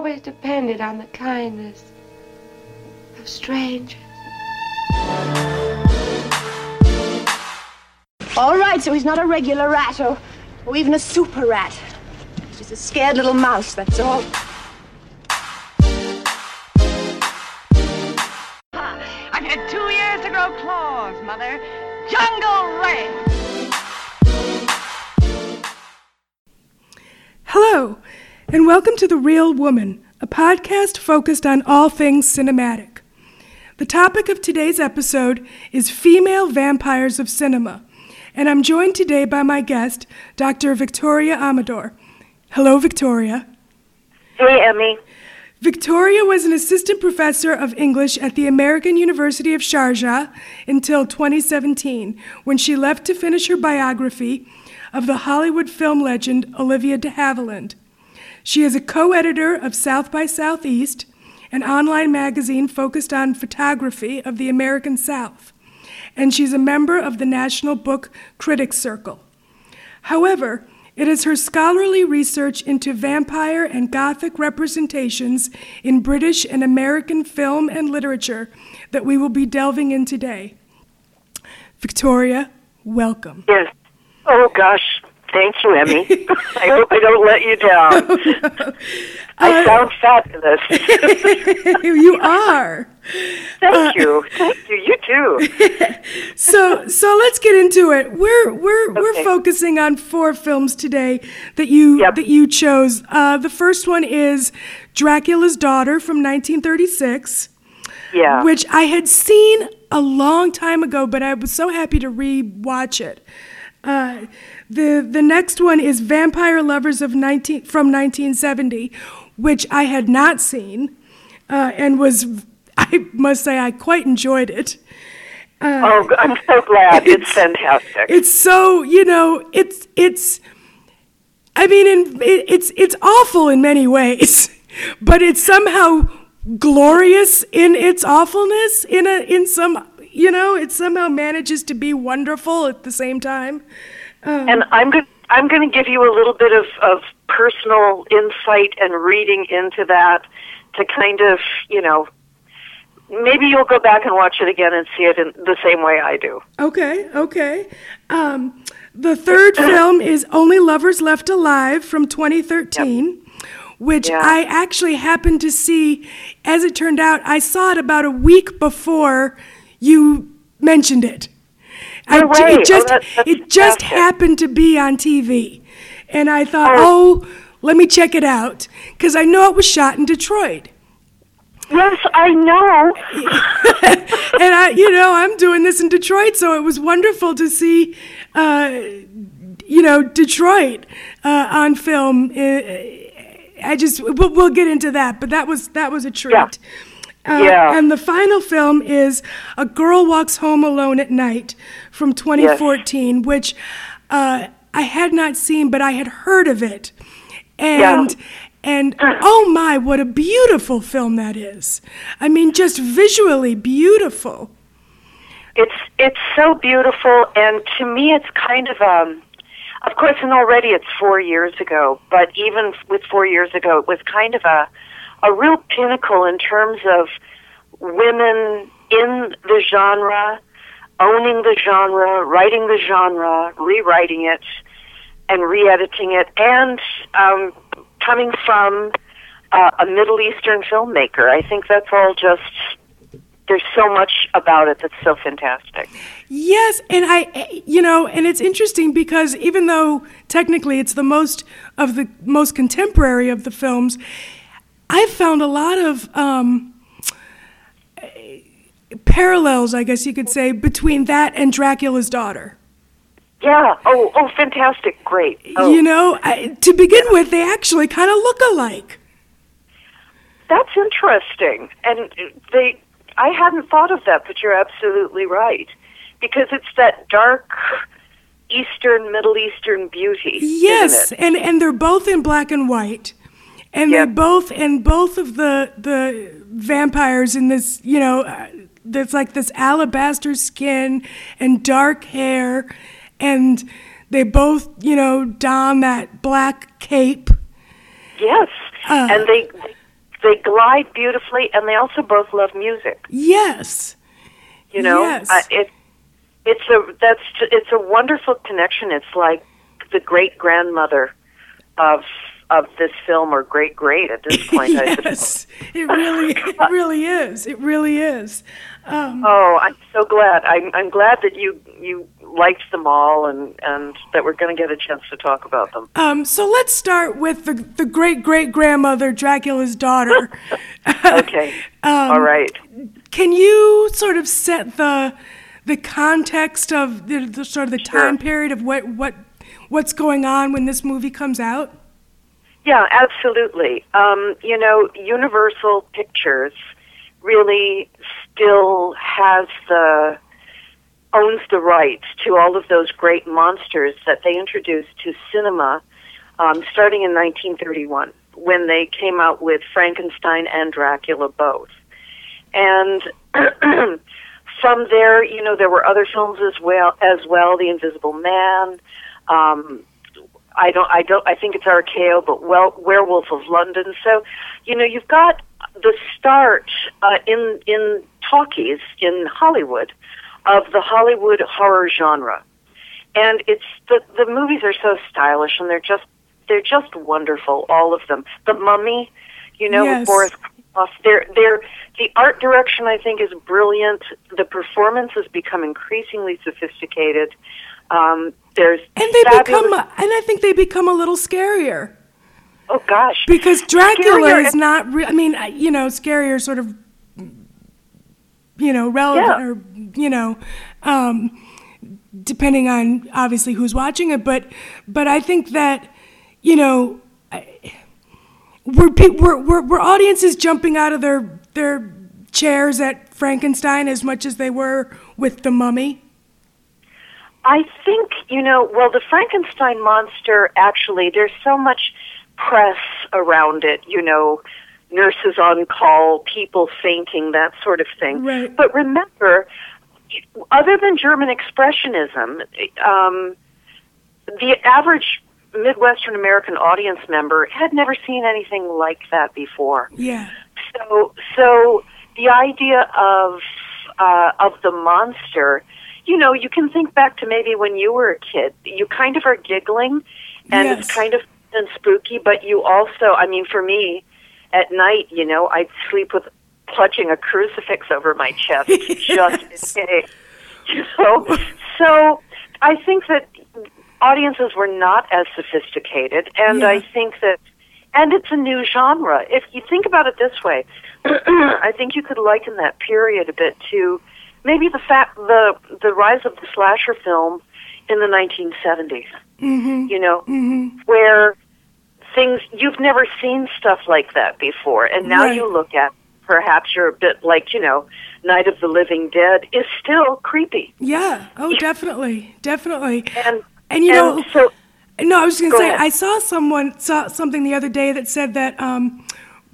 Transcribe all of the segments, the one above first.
always depended on the kindness of strangers. All right, so he's not a regular rat or, or even a super rat. He's just a scared little mouse, that's all. I've had two years to grow claws, Mother. Jungle Ray. And welcome to The Real Woman, a podcast focused on all things cinematic. The topic of today's episode is female vampires of cinema, and I'm joined today by my guest, Dr. Victoria Amador. Hello, Victoria. Hey, Emmy. Victoria was an assistant professor of English at the American University of Sharjah until 2017, when she left to finish her biography of the Hollywood film legend Olivia de Havilland. She is a co editor of South by Southeast, an online magazine focused on photography of the American South, and she's a member of the National Book Critics Circle. However, it is her scholarly research into vampire and Gothic representations in British and American film and literature that we will be delving in today. Victoria, welcome. Yes. Oh, gosh. Thank you, Emmy. I hope I don't let you down. I Uh, sound fabulous. you are. Thank you. Thank you. You too. So so let's get into it. We're we're we're focusing on four films today that you Yep. that you chose. Uh, the first one is Dracula's Daughter from 1936. Yeah. which I had seen a long time ago, but I was so happy to re-watch it. Uh, the the next one is Vampire Lovers of 19 from 1970, which I had not seen, uh, and was I must say I quite enjoyed it. oh, I'm so glad. It's fantastic. It's so you know it's it's. I mean, in, it, it's it's awful in many ways, but it's somehow glorious in its awfulness. In a in some you know, it somehow manages to be wonderful at the same time. and I'm going I'm going to give you a little bit of, of personal insight and reading into that to kind of, you know, maybe you'll go back and watch it again and see it in the same way I do. Okay, okay. Um, the third film is Only Lovers Left Alive from 2013, which Yeah. I actually happened to see. As it turned out, I saw it about a week before you mentioned it. I way. It just, Oh, that's it just happened to be on TV. And I thought, oh, let me check it out. Because I know it was shot in Detroit. Yes, I know. and I, you know, I'm doing this in Detroit, so it was wonderful to see, uh, you know, Detroit uh, on film. Uh, I just we'll, we'll get into that, but that was that was a treat. Yeah. Uh, Yeah. And the final film is A Girl Walks Home Alone at Night from 2014, which uh, I had not seen, but I had heard of it. And and oh my, what a beautiful film that is. I mean, just visually beautiful. It's it's so beautiful, and to me, it's kind of um. Of course, and already it's four years ago, but even with four years ago, it was kind of a a real pinnacle in terms of women in the genre, owning the genre, writing the genre, rewriting it, and re-editing it, and um, coming from uh, a Middle Eastern filmmaker. I think that's all just there's so much about it that's so fantastic. Yes, and I, you know, and it's interesting because even though technically it's the most of the most contemporary of the films, I've found a lot of um, parallels, I guess you could say, between that and Dracula's daughter. Yeah. Oh, oh, fantastic. Great. Oh, You know, I, to begin with, they actually kind of look alike. that's interesting. And they, I hadn't thought of that, but you're absolutely right. Because it's that dark Eastern, Middle Eastern beauty. Yes, Isn't it? and and they're both in black and white, and Yeah. they both and both of the the vampires in this, you know, uh, there's like this alabaster skin and dark hair, and they both, you know, don that black cape. Yes. Uh. and they they glide beautifully, and they also both love music. Yes. You know, Yes. uh, it it's a that's it's a wonderful connection. It's like the great grandmother of of this film, or great great at this point. Yes. It really, it really is. It really is. Um, Oh, I'm so glad. I'm I'm glad that you you liked them all, and and that we're going to get a chance to talk about them. um, so let's start with the the great great grandmother Dracula's daughter. Okay. Um, all right. Can you sort of set the the context of the, the sort of the time period of what what what's going on when this movie comes out? Yeah, absolutely. Um, you know, Universal Pictures really still has the owns the rights to all of those great monsters that they introduced to cinema um, starting in 1931 when they came out with Frankenstein and Dracula both. And from there, you know, there were other films as well as well, The Invisible Man, um, I don't, I don't, I think it's RKO, but well, Werewolf of London. So, you know, you've got the start uh, in in talkies in Hollywood of the Hollywood horror genre, and it's the the movies are so stylish and they're just they're just wonderful, all of them. The Mummy, you know, Yes. with Boris Karloff. They're they're the art direction I think is brilliant. The performance has become increasingly sophisticated. Um, there's And they fabulous- become, and I think they become a little scarier oh gosh because Dracula Scarier is not. Re- I mean, you know, scarier sort of, you know, relevant Yeah. or you know, um, depending on obviously who's watching it. But, but I think that, you know, I- were pe- were were, were audiences jumping out of their their chairs at Frankenstein as much as they were with the Mummy? I think, you know, well, the Frankenstein monster actually, there's so much press around it, you know, nurses on call, people fainting, that sort of thing. Right. But remember, other than German Expressionism, um, the average Midwestern American audience member had never seen anything like that before. Yeah. So, so the idea of uh, of the monster, you know, you can think back to maybe when you were a kid. You kind of are giggling, and Yes. it's kind of and spooky. But you also, I mean, for me, at night, you know, I'd sleep with clutching a crucifix over my chest just in case. So, so I think that audiences were not as sophisticated, and Yeah. I think that, and it's a new genre. If you think about it this way, I think you could liken that period a bit to maybe the fact the the rise of the slasher film in the 1970s. Mm-hmm. You know, Mm-hmm. where things you've never seen stuff like that before, and now Right. you look at perhaps you're a bit like you know, Night of the Living Dead is still creepy, Yeah. Oh, definitely, definitely. and And you know, so no, I was going to say ahead. I saw someone saw something the other day that said that um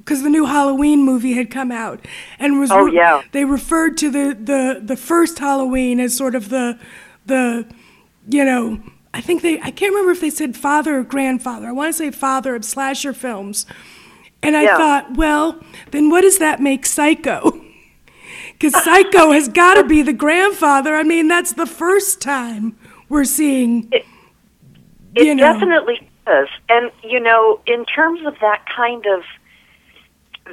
because the new Halloween movie had come out and was Oh, yeah. they referred to the the the first Halloween as sort of the the you know I think they I can't remember if they said father or grandfather I want to say father of slasher films and I Yeah. thought well then what does that make Psycho because Psycho has got to be the grandfather I mean that's the first time we're seeing It you know. definitely is. And, you know, in terms of that kind of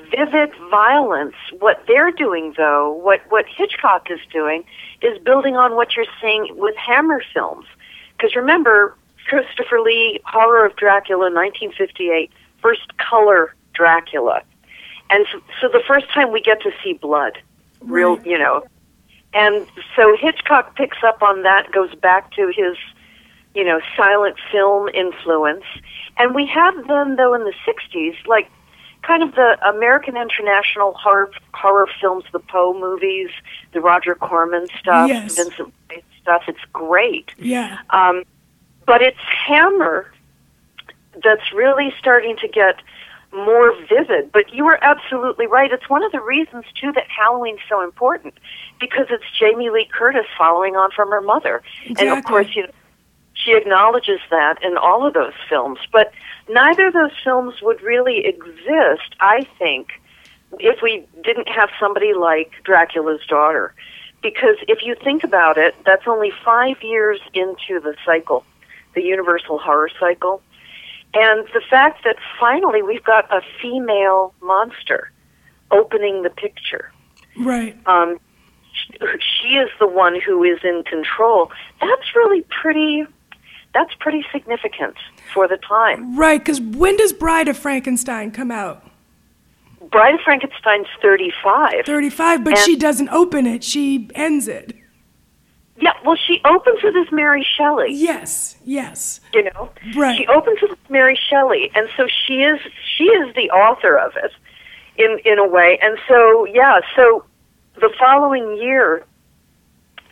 vivid violence, what they're doing, though, what, what Hitchcock is doing, is building on what you're seeing with Hammer films. Because remember, Christopher Lee, Horror of Dracula, 1958, first color Dracula. And so, so the first time we get to see blood, real, you know. And so Hitchcock picks up on that, goes back to his you know, silent film influence. And we have them though in the '60s, like kind of the American International horror horror films, the Poe movies, the Roger Corman stuff, Yes. Vincent Price stuff. It's great. yeah Um, but it's Hammer that's really starting to get more vivid. But you were absolutely right. It's one of the reasons too that Halloween's so important because it's Jamie Lee Curtis following on from her mother, and of course you know she acknowledges that in all of those films. But neither of those films would really exist, I think, if we didn't have somebody like Dracula's daughter. Because if you think about it, that's only five years into the cycle, the universal horror cycle. And the fact that finally we've got a female monster opening the picture. Right. Um, she, she is the one who is in control. That's really pretty. That's pretty significant for the time. Right, because when does Bride of Frankenstein come out? Bride of Frankenstein's 35. 35, but And- she doesn't open it, she ends it. Yeah, well, she opens with this Mary Shelley. Yes, yes. You know, Right. she opens with Mary Shelley, and so she is she is the author of it, in in a way. And so yeah, so the following year,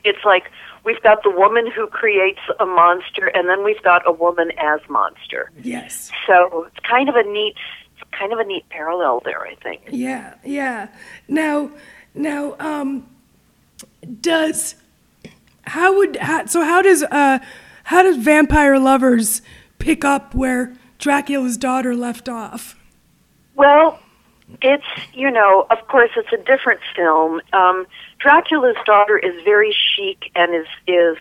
it's like we've got the woman who creates a monster, and then we've got a woman as monster. Yes. So it's kind of a neat, kind of a neat parallel there, I think. Yeah, yeah. Now, now, um, does how would how, so? How does uh, how does Vampire Lovers pick up where Dracula's daughter left off? Well, it's you know, of course, it's a different film. Um, Dracula's daughter is very chic and is is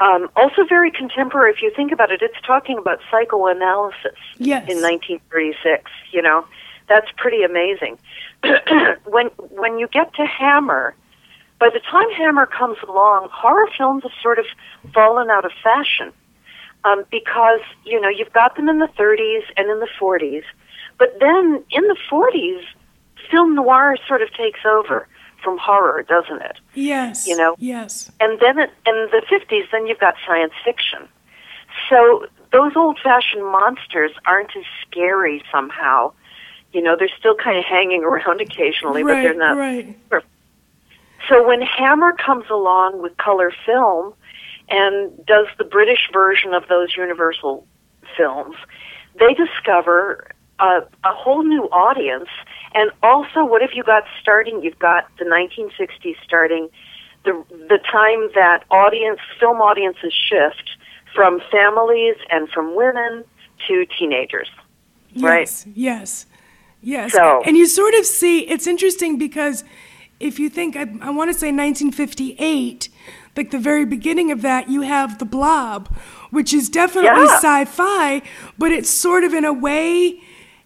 um, also very contemporary. If you think about it, it's talking about psychoanalysis Yes. in 1936. You know, that's pretty amazing. when when you get to Hammer, by the time Hammer comes along, horror films have sort of fallen out of fashion um, because you know you've got them in the 30s and in the 40s, but then in the 40s, film noir sort of takes over from horror, doesn't it? Yes. You know? Yes. And then it, in the 50s, then you've got science fiction. So those old-fashioned monsters aren't as scary somehow. You know, they're still kind of hanging around occasionally, but they're not Right. so when Hammer comes along with color film and does the British version of those Universal films, they discover a, a whole new audience. And also, what have you got starting? You've got the 1960s starting, the the time that audience film audiences shift from families and from women to teenagers. Right. Yes, yes, yes. So- and you sort of see it's interesting because if you think, I, I want to say 1958, like the very beginning of that, you have The Blob, which is definitely Yeah. sci-fi, but it's sort of in a way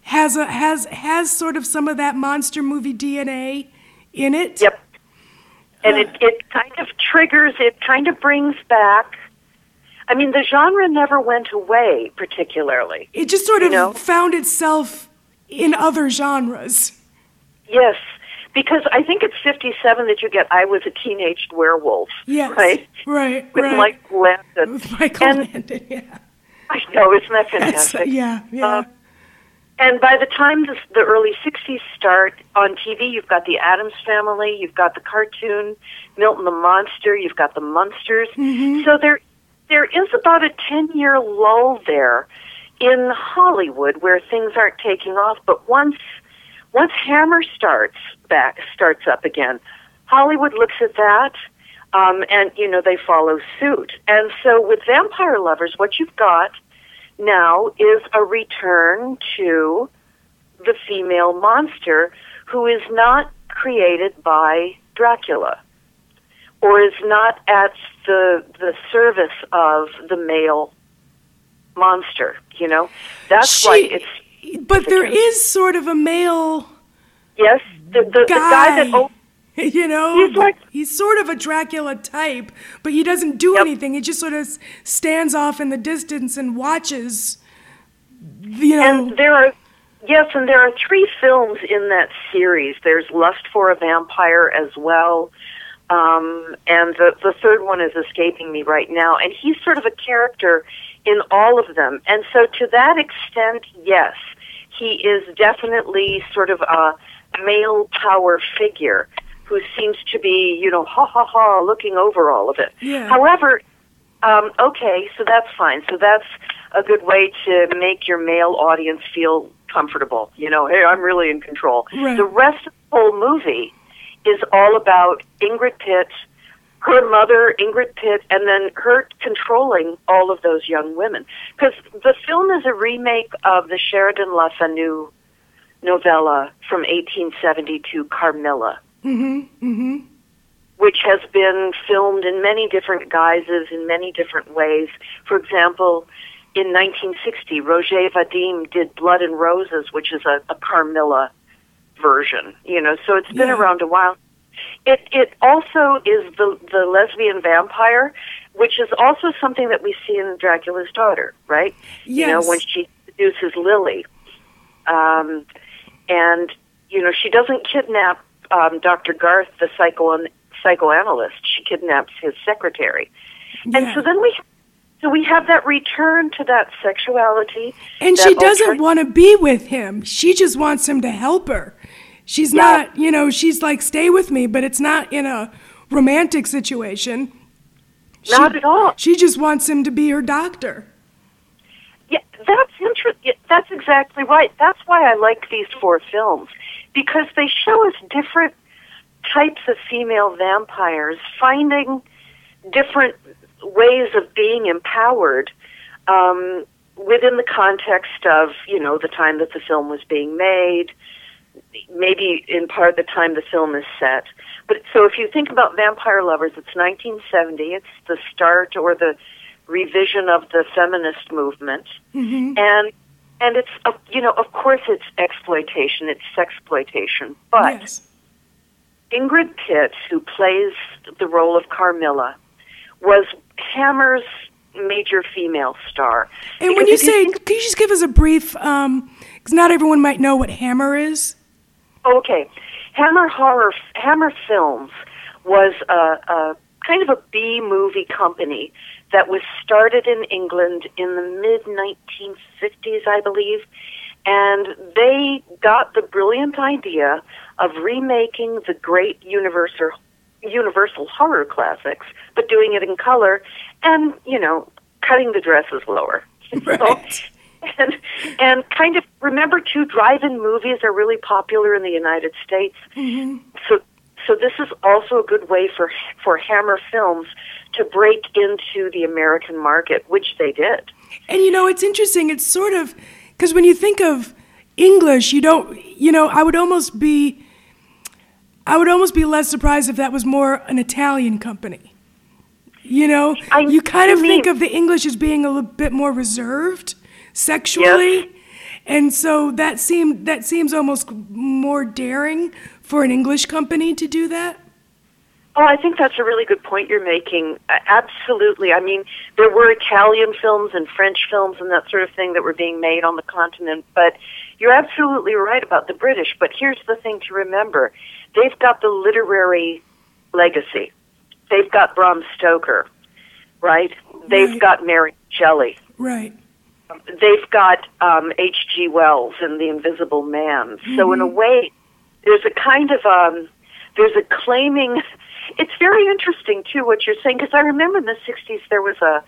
has a has has sort of some of that monster movie DNA in it. Yep. And it, it kind of triggers, it kind of brings back. I mean, the genre never went away particularly. It just sort You of know? found itself in other genres. Yes, because I think it's 57 that you get I Was a Teenaged Werewolf. Yes. Right? Right. With right. Mike Landon. With Michael And- Landon, yeah. I know, isn't that fantastic? yeah, yeah. Um, and by the time the, the early 60s start on TV, you've got the Addams Family, you've got the cartoon, Milton the Monster, you've got the Munsters. So there, there is about a 10 year lull there in Hollywood where things aren't taking off. But once, once Hammer starts back, starts up again, Hollywood looks at that. Um, and you know they follow suit, and so with Vampire Lovers, what you've got now is a return to the female monster who is not created by Dracula or is not at the the service of the male monster, you know? That's why it's But there is sort of a male yes, the the, the guy that guy. You know, He's like- he's sort of a Dracula type, but he doesn't do Yep. anything. He just sort of stands off in the distance and watches. You know, And there are, yes, and there are three films in that series. There's Lust for a Vampire as well. Um, and the, the third one is escaping me right now. And he's sort of a character in all of them. And so to that extent, yes, he is definitely sort of a male power figure who seems to be, you know, ha ha ha, looking over all of it. Yeah. However, um, okay, so that's fine. So that's a good way to make your male audience feel comfortable. You know, hey, I'm really in control. Right. The rest of the whole movie is all about Ingrid Pitt, her mother, Ingrid Pitt, and then her controlling all of those young women. Because the film is a remake of the Sheridan Le Fanu novella from 1872, Carmilla, Mm-hmm. Mm-hmm. which has been filmed in many different guises, in many different ways. For example, in 1960, Roger Vadim did Blood and Roses, which is a, a Carmilla version. You know, so it's been Yeah. around a while. It it also is the the lesbian vampire, which is also something that we see in Dracula's daughter, right? You know, when she seduces Lily, um, and you know she doesn't kidnap um, Dr. Garth, the psycho psychoanalyst. She kidnaps his secretary, and so then we so we have that return to that sexuality. And that she doesn't alter- want to be with him. She just wants him to help her. She's Yeah. not, you know, she's like, stay with me, but it's not in a romantic situation. Not at all. She just wants him to be her doctor. Yeah, that's interesting. That's exactly right. That's why I like these four films because they show us different types of female vampires finding different ways of being empowered um, within the context of you know the time that the film was being made, maybe in part the time the film is set. But so if you think about Vampire Lovers, it's 1970. It's the start or the revision of the feminist movement, Mm-hmm. and and it's uh, you know of course it's exploitation, it's sexploitation, but. yes. Ingrid Pitt, who plays the role of Carmilla, was Hammer's major female star. And when you say, can you just give us a brief, because not everyone might know what Hammer is? okay, Hammer horror, Hammer Films was a, a kind of a B movie company that was started in England in the mid 1950s, I believe, and they got the brilliant idea of remaking the great Universal Universal horror classics, but doing it in color, and you know, cutting the dresses lower. Right. and and kind of remember too drive-in movies are really popular in the United States. Mm-hmm. So so this is also a good way for for Hammer Films to break into the American market, which they did. And you know, it's interesting. It's sort of because when you think of English, you don't, you know, I would almost be, I would almost be less surprised if that was more an Italian company. You know, I- you kind I of think of the English as being a little bit more reserved sexually. And so that seemed that seems almost more daring for an English company to do that. Oh, I think that's a really good point you're making. Uh, absolutely. I mean, there were Italian films and French films and that sort of thing that were being made on the continent, but you're absolutely right about the British. But here's the thing to remember they've got the literary legacy, they've got Bram Stoker, right? They've Right. got Mary Shelley. Right. They've got um, H.G. Wells and The Invisible Man. So in a way, there's a kind of um, there's a claiming. It's very interesting too what you're saying because I remember in the '60s there was a,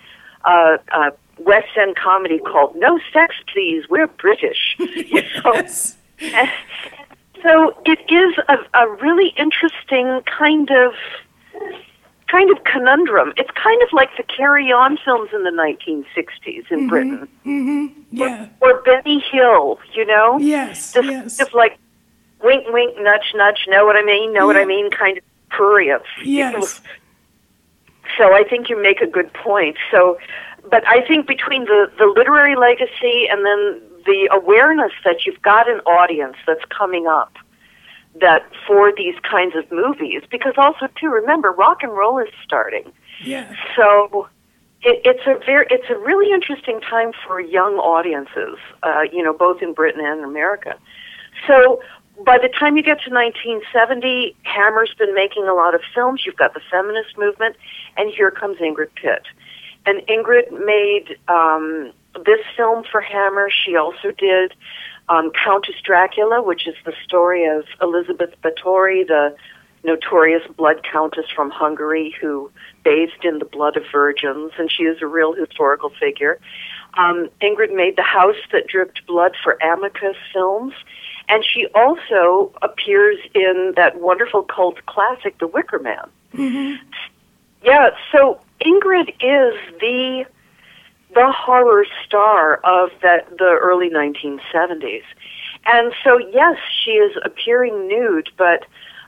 a, a West End comedy called No Sex Please, We're British. You know? Yes. So it is a, a really interesting kind of kind of conundrum. It's kind of like the Carry On films in the 1960s in Britain, mhm Yeah. or Benny Hill. You know, Yes. just Yes. kind of like wink, wink, nudge, nudge. Know what I mean? Know what I mean? Kind of prurient. Yes. So I think you make a good point. So, but I think between the the literary legacy and then the awareness that you've got an audience that's coming up that for these kinds of movies, because also too remember rock and roll is starting. Yeah. So it, it's a very it's a really interesting time for young audiences, uh, you know, both in Britain and America. So by the time you get to 1970, Hammer's been making a lot of films. You've got the feminist movement, and here comes Ingrid Pitt. And Ingrid made um, this film for Hammer. She also did um, Countess Dracula, which is the story of Elizabeth Báthory, the notorious blood countess from Hungary who bathed in the blood of virgins, and she is a real historical figure. Um, Ingrid made The House That Dripped Blood for Amicus Films, and she also appears in that wonderful cult classic, The Wicker Man. Yeah, so Ingrid is the the horror star of that the early 1970s. And so, yes, she is appearing nude, but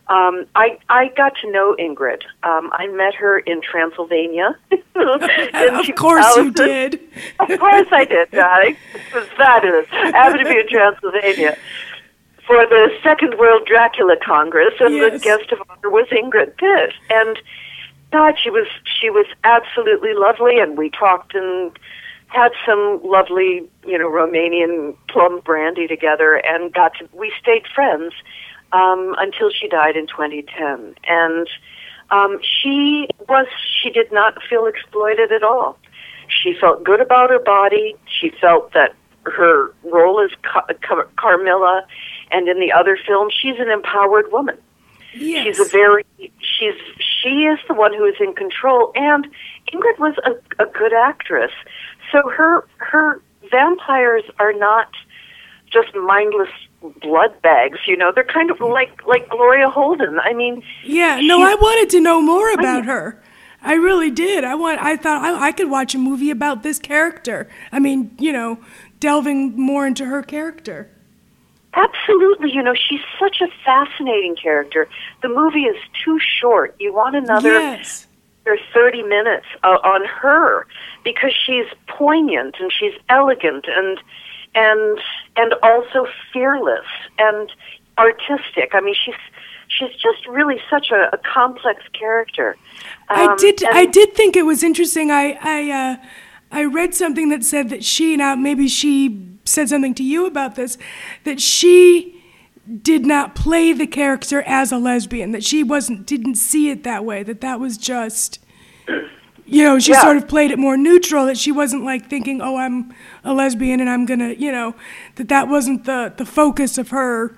um, I I got to know Ingrid. Um, I met her in Transylvania. in of course you did. Of course I did, darling. It was. I happened to be in Transylvania for the Second World Dracula Congress, and Yes. the guest of honor was Ingrid Pitt. And God, she was she was absolutely lovely, and we talked and had some lovely, you know, Romanian plum brandy together, and got to we stayed friends um, until she died in 2010. And um, she was she did not feel exploited at all. She felt good about her body. She felt that her role as Ca- Car- Carmilla, and in the other film, she's an empowered woman. Yes. She's a very she's she is the one who is in control, and Ingrid was a, a good actress. So her her vampires are not just mindless blood bags. You know, they're kind of like like Gloria Holden. I mean, Yeah, no, I wanted to know more about her. I really did. I want. I thought I, I could watch a movie about this character. I mean, you know, delving more into her character. Absolutely, you know, she's such a fascinating character. The movie is too short. You want another Yes. or 30 minutes uh, on her because she's poignant and she's elegant and and and also fearless and artistic. I mean, she's she's just really such a, a complex character. I Um, did. and- I did think it was interesting. I I uh, I read something that said that she now maybe she said something to you about this that she did not play the character as a lesbian. That she wasn't didn't see it that way. That that was just. You know, she Yeah. sort of played it more neutral. That she wasn't like thinking, "Oh, I'm a lesbian and I'm gonna," you know, that that wasn't the the focus of her,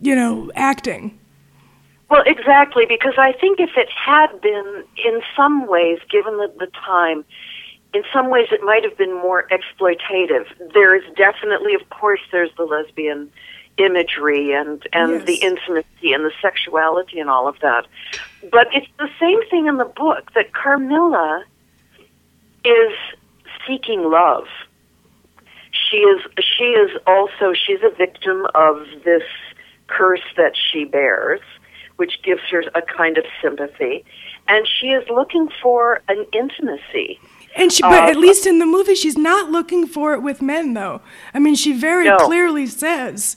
you know, acting. Well, exactly, because I think if it had been, in some ways, given the, the time, in some ways it might have been more exploitative. There is definitely, of course, there's the lesbian imagery and and Yes. the intimacy and the sexuality and all of that. But it's the same thing in the book that Carmilla is seeking love. She is she is also she's a victim of this curse that she bears, which gives her a kind of sympathy, and she is looking for an intimacy. And she, but Uh, at least in the movie, she's not looking for it with men, though. I mean, she very No. clearly says,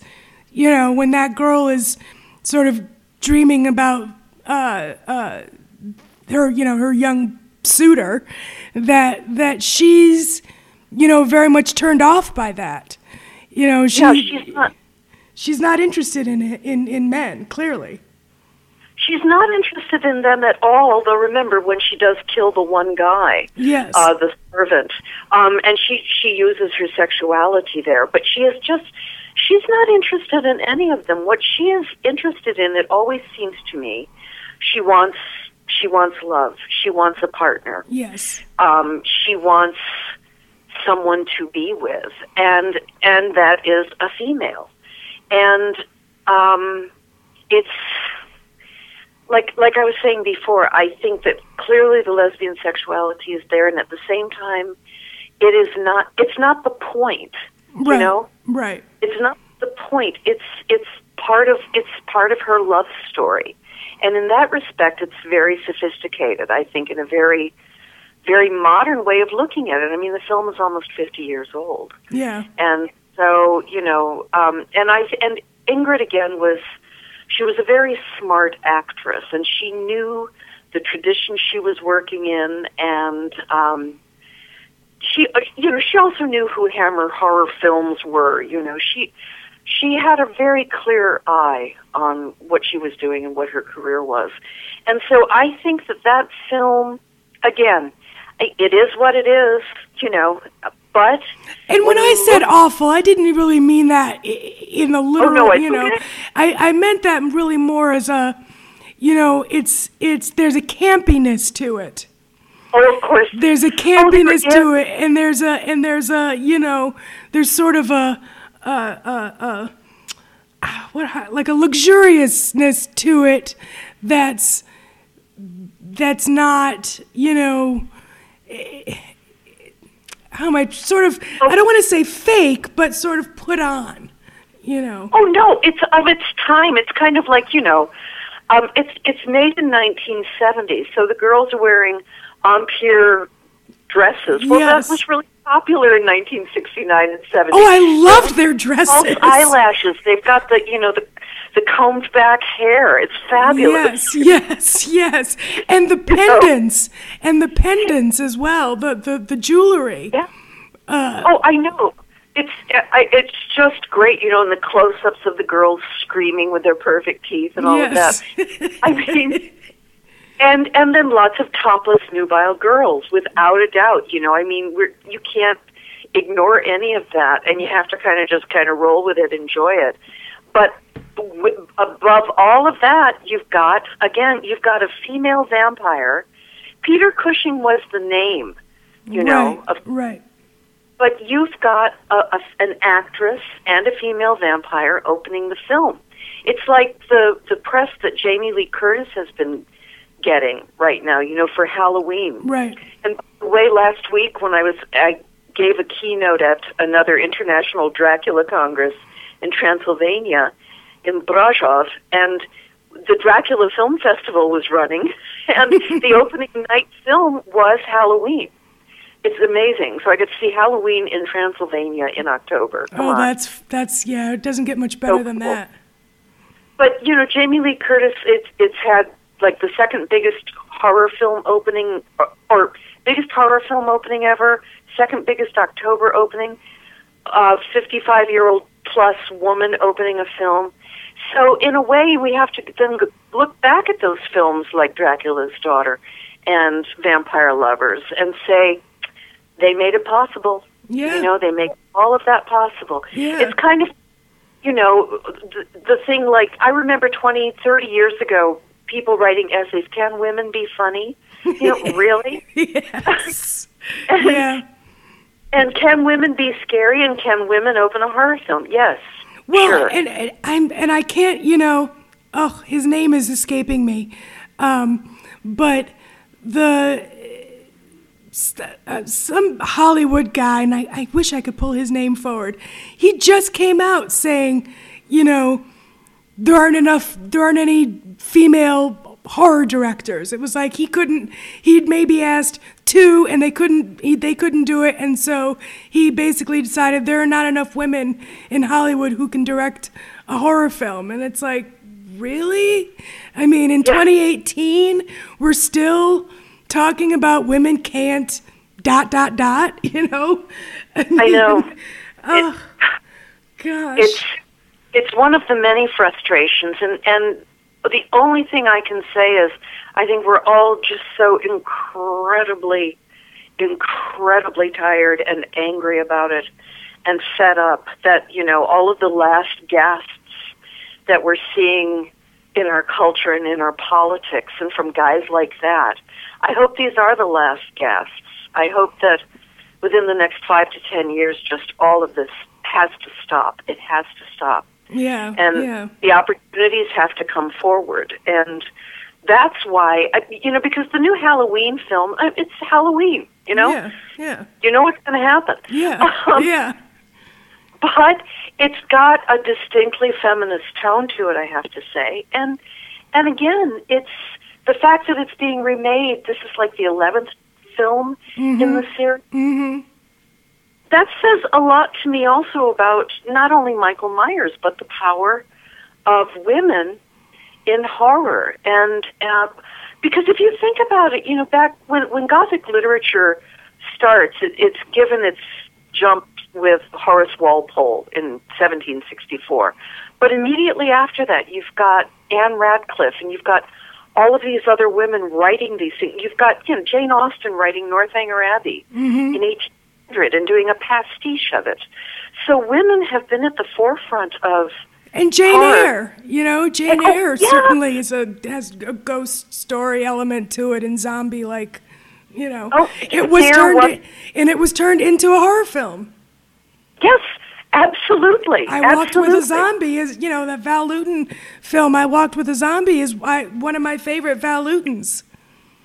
you know, when that girl is sort of dreaming about uh, uh, her, you know, her young suitor, that that she's, you know, very much turned off by that. You know, she she's not she's not interested in in in men. Clearly, she's not interested in them at all. Although remember when she does kill the one guy, yes. uh, the servant, um, and she she uses her sexuality there, but she is just she's not interested in any of them. What she is interested in, it always seems to me, she wants she wants love. She wants a partner. yes. Um, she wants someone to be with, and and that is a female, and um, it's like like I was saying before. I think that clearly the lesbian sexuality is there, and at the same time, it is not. It's not the point. Right. You know, Right. it's not the point. It's it's part of it's part of her love story, and in that respect, it's very sophisticated. I think in a very very modern way of looking at it. I mean, the film is almost fifty years old, Yeah. and so you know, um, and I and Ingrid again was she was a very smart actress, and she knew the tradition she was working in, and um, she you know she also knew who Hammer horror films were. You know, she she had a very clear eye on what she was doing and what her career was, and so I think that that film again. It is what it is, you know, but And when when I said look- awful, I didn't really mean that in the oh, literal, no, it's you know. I, I meant that really more as a, you know, it's it's there's a campiness to it. oh, of course, There's a oh, there campiness to it, and there's a and there's a you know there's sort of a a a, a what like a luxuriousness to it that's that's not you know how am I sort of I don't want to say fake but sort of put on you know. Oh no, it's of its time. It's kind of like you know, um, it's it's made in 1970, so the girls are wearing empire dresses. Well, Yes. that was really popular in 1969 and 70. Oh, I loved their dresses. False eyelashes. They've got the you know the the combed back hair. It's fabulous. Yes, yes, yes. And the pendants, and the pendants as well. The the, the jewelry. Yeah. Uh, oh, I know. It's I, it's just great, you know, in the close-ups of the girls screaming with their perfect teeth and all Yes. of that. I mean, and and then lots of topless nubile girls, without a doubt. You know, I mean, we're you can't ignore any of that, and you have to kind of just kind of roll with it, enjoy it. But above all of that, you've got again, you've got a female vampire. Peter Cushing was the name, you know, right, of right. but you've got a, a, an actress and a female vampire opening the film. It's like the the press that Jamie Lee Curtis has been getting right now, you know, for Halloween. Right. And the way, last week when I was, I gave a keynote at another international Dracula Congress in Transylvania, in Brasov, and the Dracula Film Festival was running, and the opening night film was Halloween. It's amazing. So I get to see Halloween in Transylvania in October. Come Oh, on. that's that's yeah. It doesn't get much better So than cool. that. But you know, Jamie Lee Curtis, it's it's had like the second biggest horror film opening, or, or biggest horror film opening ever, second biggest October opening, uh, fifty-five-year-old plus woman opening a film. So in a way, we have to then look back at those films like Dracula's Daughter and Vampire Lovers and say they made it possible. Yeah. You know, they make all of that possible. Yeah. It's kind of you know, the, the thing like I remember 20, 30 years ago, people writing essays, can women be funny? You know, really? Yes. yeah. And can women be scary and can women open a horror film? Yes. Well, sure. and, and I'm and I can't, you know, oh, his name is escaping me, um, but the uh, some Hollywood guy, and I, I wish I could pull his name forward. He just came out saying, you know, there aren't enough, there aren't any female horror directors. It was like he couldn't. He'd maybe asked two, and they couldn't. He, they couldn't do it, and so he basically decided there are not enough women in Hollywood who can direct a horror film. And it's like, really? I mean, in 2018, we're still talking about women can't dot dot dot. You know? I, mean, know. Oh, gosh. it's it's one of the many frustrations and and the only thing I can say is I think we're all just so incredibly incredibly tired and angry about it and fed up that you know all of the last gasps that we're seeing in our culture and in our politics and from guys like that I hope these are the last gasps. I hope that within the next 5 to 10 years just all of this has to stop. It has to stop yeah. and yeah. the opportunities have to come forward and that's why I, you know because the new halloween film uh, it's halloween you know Yeah. Yeah. you know what's going to happen Yeah. Um, yeah. but it's got a distinctly feminist tone to it i have to say and and again it's the fact that it's being remade this is like the 11th film in the series Mm-hmm. That says a lot to me also about not only Michael Myers but the power of women in horror. And uh, because if you think about it, you know, back when when Gothic literature starts, it, it's given its jump with Horace Walpole in 1764, but immediately after that, you've got Ann Radcliffe and you've got all of these other women writing these things. You've got you know Jane Austen writing Northanger Abbey in 1800 and doing a pastiche of it. So women have been at the forefront of And Jane Horror. Eyre, you know, Jane Oh, Eyre yeah. certainly is a has a ghost story element to it and zombie like, you know. Oh, it was turned was- in- and it was turned into a horror film. yes, absolutely. I walked with a zombie is, you know, that Val Lewton film I walked with a zombie is I, one of my favorite Val Lewtons.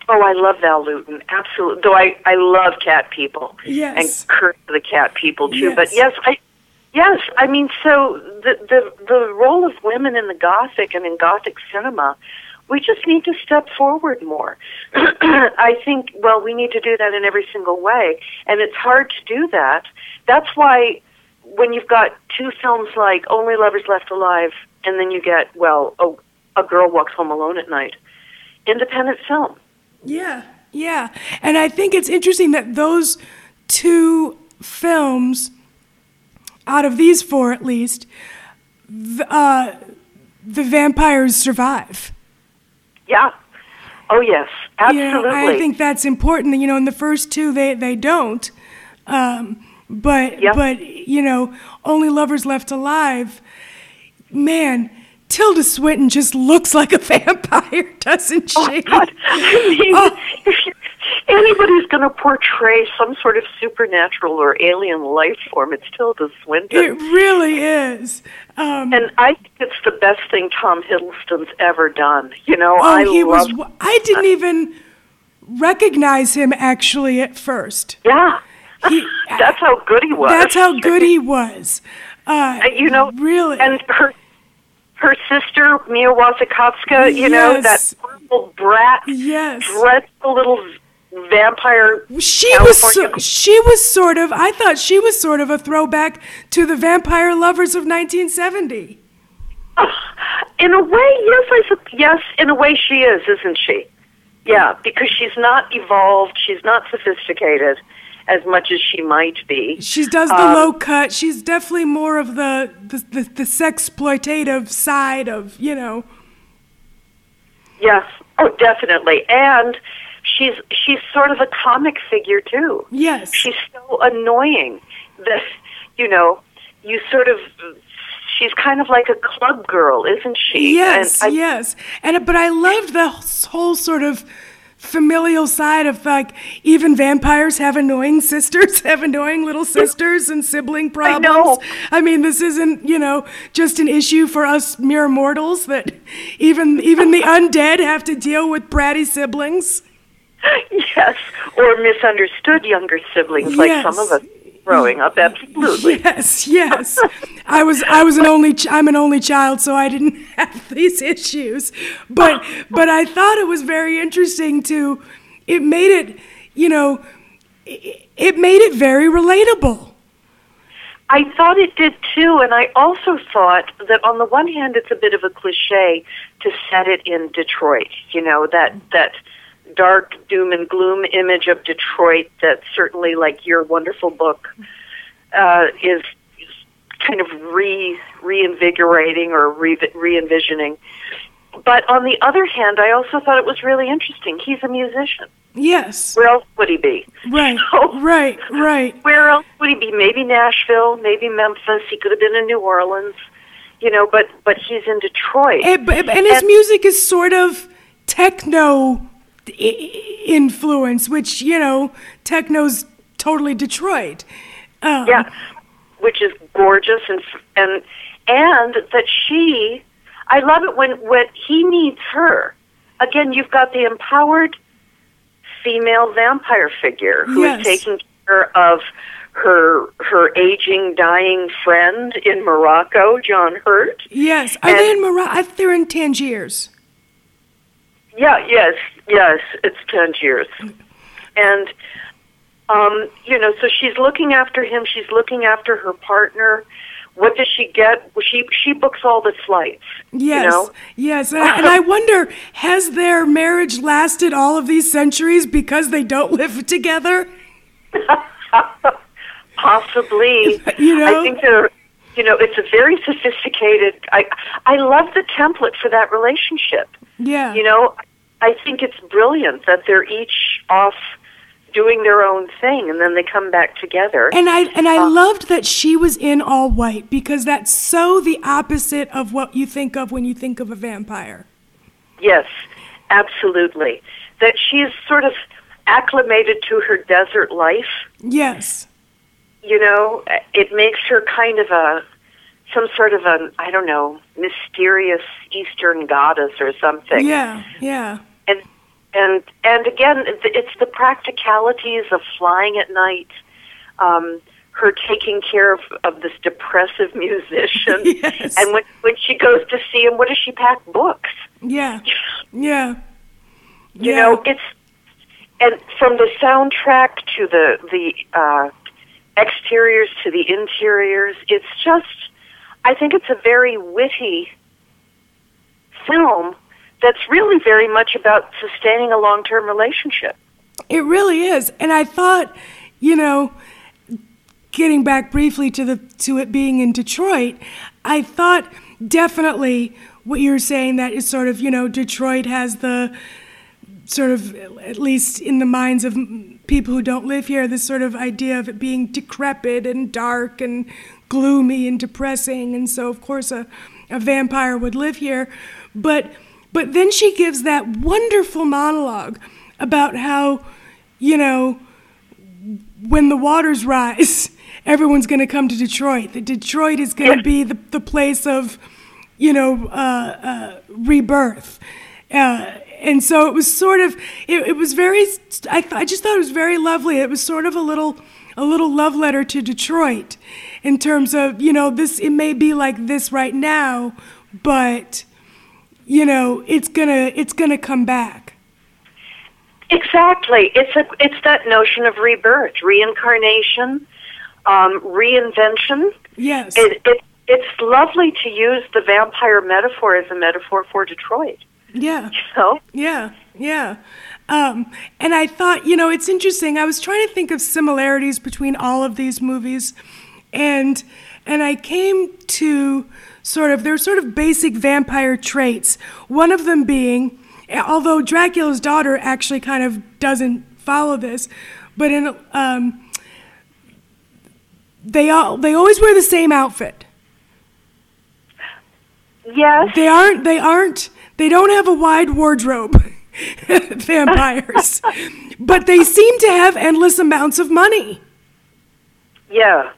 Oh, I love Val Lewton, absolutely. Though I I love cat people Yes. and Kurt the cat people too. But Yes. yes, I Yes, I mean, so the the the role of women in the Gothic and in Gothic cinema, we just need to step forward more. I think, well, we need to do that in every single way, and it's hard to do that. That's why when you've got two films like Only Lovers Left Alive, and then you get, well, a, a girl walks home alone at night, independent film. Yeah, yeah. And I think it's interesting that those two films, out of these four at least, th- uh, the vampires survive. Yeah. Oh yes, You know, absolutely. I think that's important. You know, in the first two, they they don't. Um, but Yep. but you know, only lovers left alive. Man, Tilda Swinton just looks like a vampire, doesn't she? Oh, God. I mean, Oh. if anybody's going to portray some sort of supernatural or alien life form, it's Tilda Swinton. It really is. Um, and I think it's the best thing Tom Hiddleston's ever done. You know, oh, I he was. I didn't even recognize him actually at first. Yeah, He, that's how good he was. that's how good he was. Uh, Uh, you know, really. And her, her sister Mia Wasikowska. You know that Yes. horrible brat, yes. dreadful little vampire. She was so, she was sort of I thought she was sort of a throwback to the vampire lovers of 1970. In a way, yes, I yes. In a way, she is, isn't she? Yeah, because she's not evolved. She's not sophisticated as much as she might be. She does the Um, low cut. She's definitely more of the the the, the sexploitative side of, you know. Yes. Oh, definitely. And she's she's sort of a comic figure too. Yes. She's so annoying that you know you sort of. She's kind of like a club girl, isn't she? Yes, And I- yes. And but I loved the whole sort of familial side of like even vampires have annoying sisters, have annoying little sisters and sibling problems. know. I mean, this isn't, you know, just an issue for us mere mortals that even even the undead have to deal with bratty siblings. Yes, or misunderstood younger siblings, like some of us growing up. Absolutely. Yes, yes. I was I was an only ch- I'm an only child, so I didn't have these issues. But but I thought it was very interesting to it made it, you know, it, it made it very relatable. I thought it did too, and I also thought that on the one hand, it's a bit of a cliche to set it in Detroit. You know that that dark doom and gloom image of Detroit that certainly, like your wonderful book, uh, is kind of re reinvigorating or re envisioning. But on the other hand, I also thought it was really interesting. He's a musician. Yes. Where else would he be? Right. So- Right. Right. where else would he be? Maybe Nashville, maybe Memphis. He could have been in New Orleans, you know. But but he's in Detroit. And, and his And- music is sort of techno influence, which you know, techno's totally Detroit. Um, yeah, which is gorgeous and and and that she, I love it when when he needs her. Again, you've got the empowered female vampire figure who is Yes. taking care of her her aging, dying friend in Morocco, John Hurt. Yes. Are And- they in Morocco? They're in Tangiers. Yeah, yes, yes, it's Tangiers. And um, you know, so she's looking after him, she's looking after her partner. What does she get? She she books all the flights. Yes. You know? Yes. And I, and I wonder, has their marriage lasted all of these centuries because they don't live together? Possibly. You know? I think they're you know, it's a very sophisticated I I love the template for that relationship. Yeah. You know, I think it's brilliant that they're each off doing their own thing and then they come back together. And I and I uh, loved that she was in all white because that's so the opposite of what you think of when you think of a vampire. Yes, absolutely. That she's sort of acclimated to her desert life. Yes. You know, it makes her kind of a some sort of an I don't know mysterious Eastern goddess or something. Yeah. Yeah. And and and again, it's the practicalities of flying at night. Um, her taking care of, of this depressive musician. Yes. And when when she goes to see him, what does she pack? Books. Yeah. Yeah. You Yeah. know, it's and from the soundtrack to the the uh, exteriors to the interiors, it's just. I think it's a very witty film that's really very much about sustaining a long term relationship. It really is. And I thought, you know, getting back briefly to the to it being in Detroit, I thought definitely what you're saying that is sort of, you know, Detroit has the sort of at least in the minds of people who don't live here this sort of idea of it being decrepit and dark and gloomy and depressing and so of course a, a vampire would live here but but then she gives that wonderful monologue about how you know when the waters rise everyone's going to come to detroit. That detroit is going to be the, the place of you know uh, uh, rebirth. Uh, and so it was sort of it, it was very I, th- I just thought it was very lovely. It was sort of a little a little love letter to detroit in terms of you know this it may be like this right now but you know it's gonna it's gonna come back Exactly. It's a it's that notion of rebirth, reincarnation, um, reinvention. yes It, it it's lovely to use the vampire metaphor as a metaphor for Detroit. yeah So Yeah, yeah. Um, and I thought, you know, it's interesting. I was trying to think of similarities between all of these movies, and and I came to sort of there's sort of basic vampire traits. One of them being, although Dracula's daughter actually kind of doesn't follow this, but in um, they all they always wear the same outfit. yes, They aren't. They aren't. They don't have a wide wardrobe. vampires, but they seem to have endless amounts of money. yeah.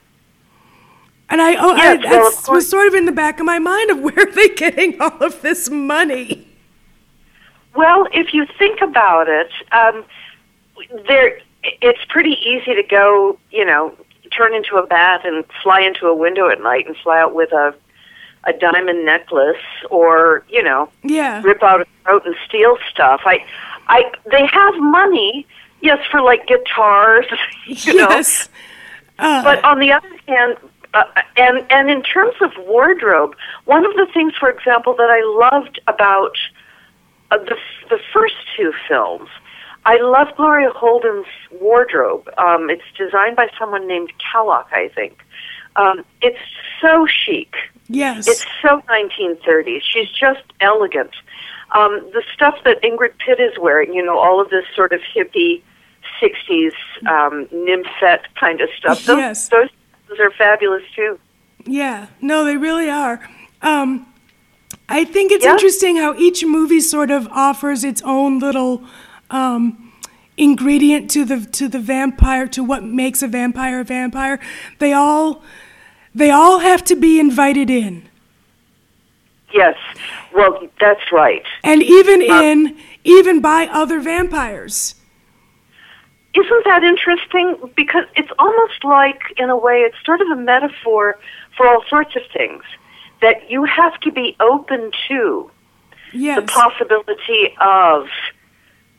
And I, oh, Yes, I well, of that course. was sort of in the back of my mind of where are they getting all of this money? Well, if you think about it, um, there it's pretty easy to go, you know, turn into a bat and fly into a window at night and fly out with a a diamond necklace or, you know, Yeah, rip out a throat and steal stuff. I I they have money, yes, for like guitars, you know. yes, uh, But on the other hand, uh, and and in terms of wardrobe, one of the things, for example, that I loved about uh, the the first two films, I love Gloria Holden's wardrobe. Um, it's designed by someone named Kallock, I think. Um, it's so chic. yes, It's so 1930s. She's just elegant. Um, the stuff that Ingrid Pitt is wearing, you know, all of this sort of hippie 60s um, nymphette kind of stuff. Those, Yes. those, those are fabulous too. yeah. No, they really are. Um, I think it's Yeah. interesting how each movie sort of offers its own little um, ingredient to the to the vampire to what makes a vampire a vampire. They all they all have to be invited in. Yes. Well, that's right. and even in even by other vampires. Isn't that interesting? Because it's almost like, in a way, it's sort of a metaphor for all sorts of things. That you have to be open to Yes. the possibility of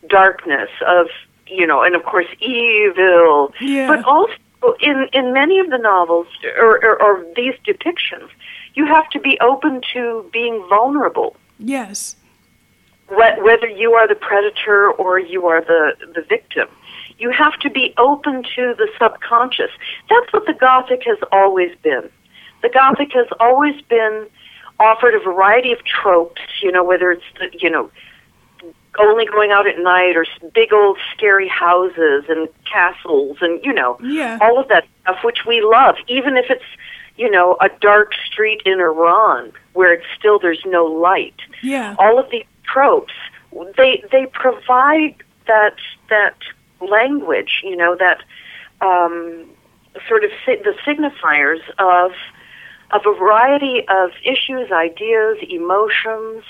darkness, of you know, and of course evil. Yeah. But also in in many of the novels or, or, or these depictions, you have to be open to being vulnerable. yes. Whether you are the predator or you are the the victim, you have to be open to the subconscious. That's what the Gothic has always been. The Gothic has always been offered a variety of tropes. You know, whether it's the, you know only going out at night or big old scary houses and castles and you know Yeah. all of that stuff which we love even if it's you know a dark street in Iran where it's still there's no light Yeah. all of these tropes they they provide that that language you know that um, sort of si- the signifiers of a variety of issues ideas emotions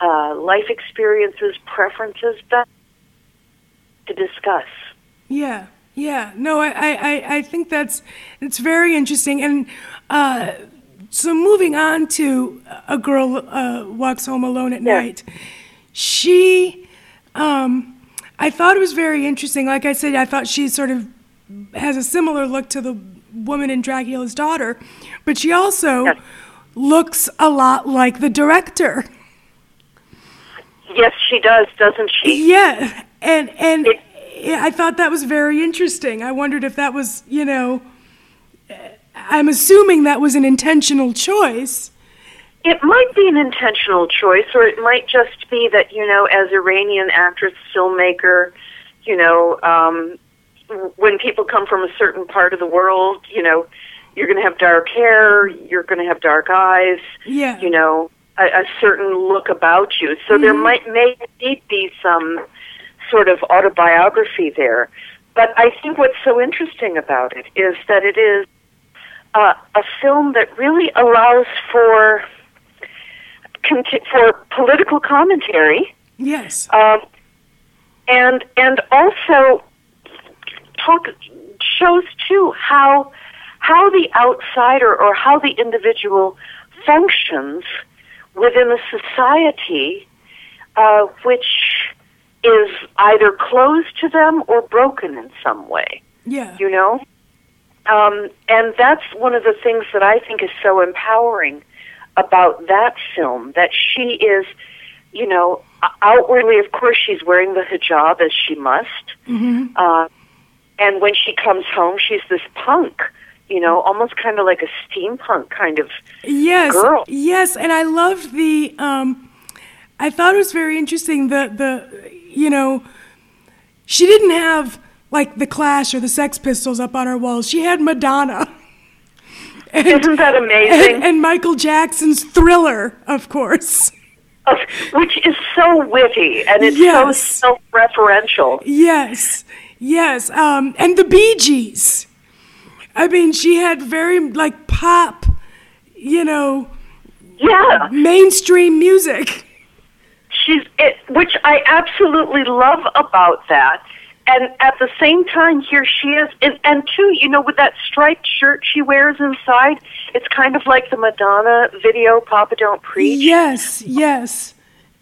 uh, life experiences preferences that to discuss Yeah. Yeah, no, I, I, I- I think that's it's very interesting. And uh, so moving on to a girl uh, walks home alone at Yeah. night. She, um, I thought it was very interesting. Like I said, I thought she sort of has a similar look to the woman in Dracula's daughter, but she also Yes. looks a lot like the director. Yes, she does, doesn't she? Yeah, and and It- I thought that was very interesting. I wondered if that was, you know, I'm assuming that was an intentional choice. It might be an intentional choice, or it might just be that, you know, as Iranian actress, filmmaker, you know, um, when people come from a certain part of the world, you know, you're going to have dark hair, you're going to have dark eyes, Yeah. you know, a, a certain look about you. So there might may indeed be some sort of autobiography there. But I think what's so interesting about it is that it is uh, a film that really allows for conti- for political commentary, Yes. um, and and also talk shows too how how the outsider or how the individual functions within a society uh, which is either closed to them or broken in some way Yeah. you know um, and that's one of the things that i think is so empowering about that film that she is you know outwardly of course she's wearing the hijab as she must uh, and when she comes home she's this punk you know almost kind of like a steampunk kind of Yes. girl. Yes, and I loved the. Um, I thought it was very interesting. The the you know, she didn't have like the Clash or the Sex Pistols up on her walls. She had Madonna. And, Isn't that amazing? And, and Michael Jackson's Thriller, of course. of- which is so witty and it's Yes. so self-referential Yes, yes, um, and the Bee Gees. I mean, she had very like pop, you know, yeah mainstream music. she's it, which I absolutely love about that. And at the same time, here she is, and, and too, you know, with that striped shirt she wears inside, it's kind of like the Madonna video, "Papa Don't Preach." Yes, yes,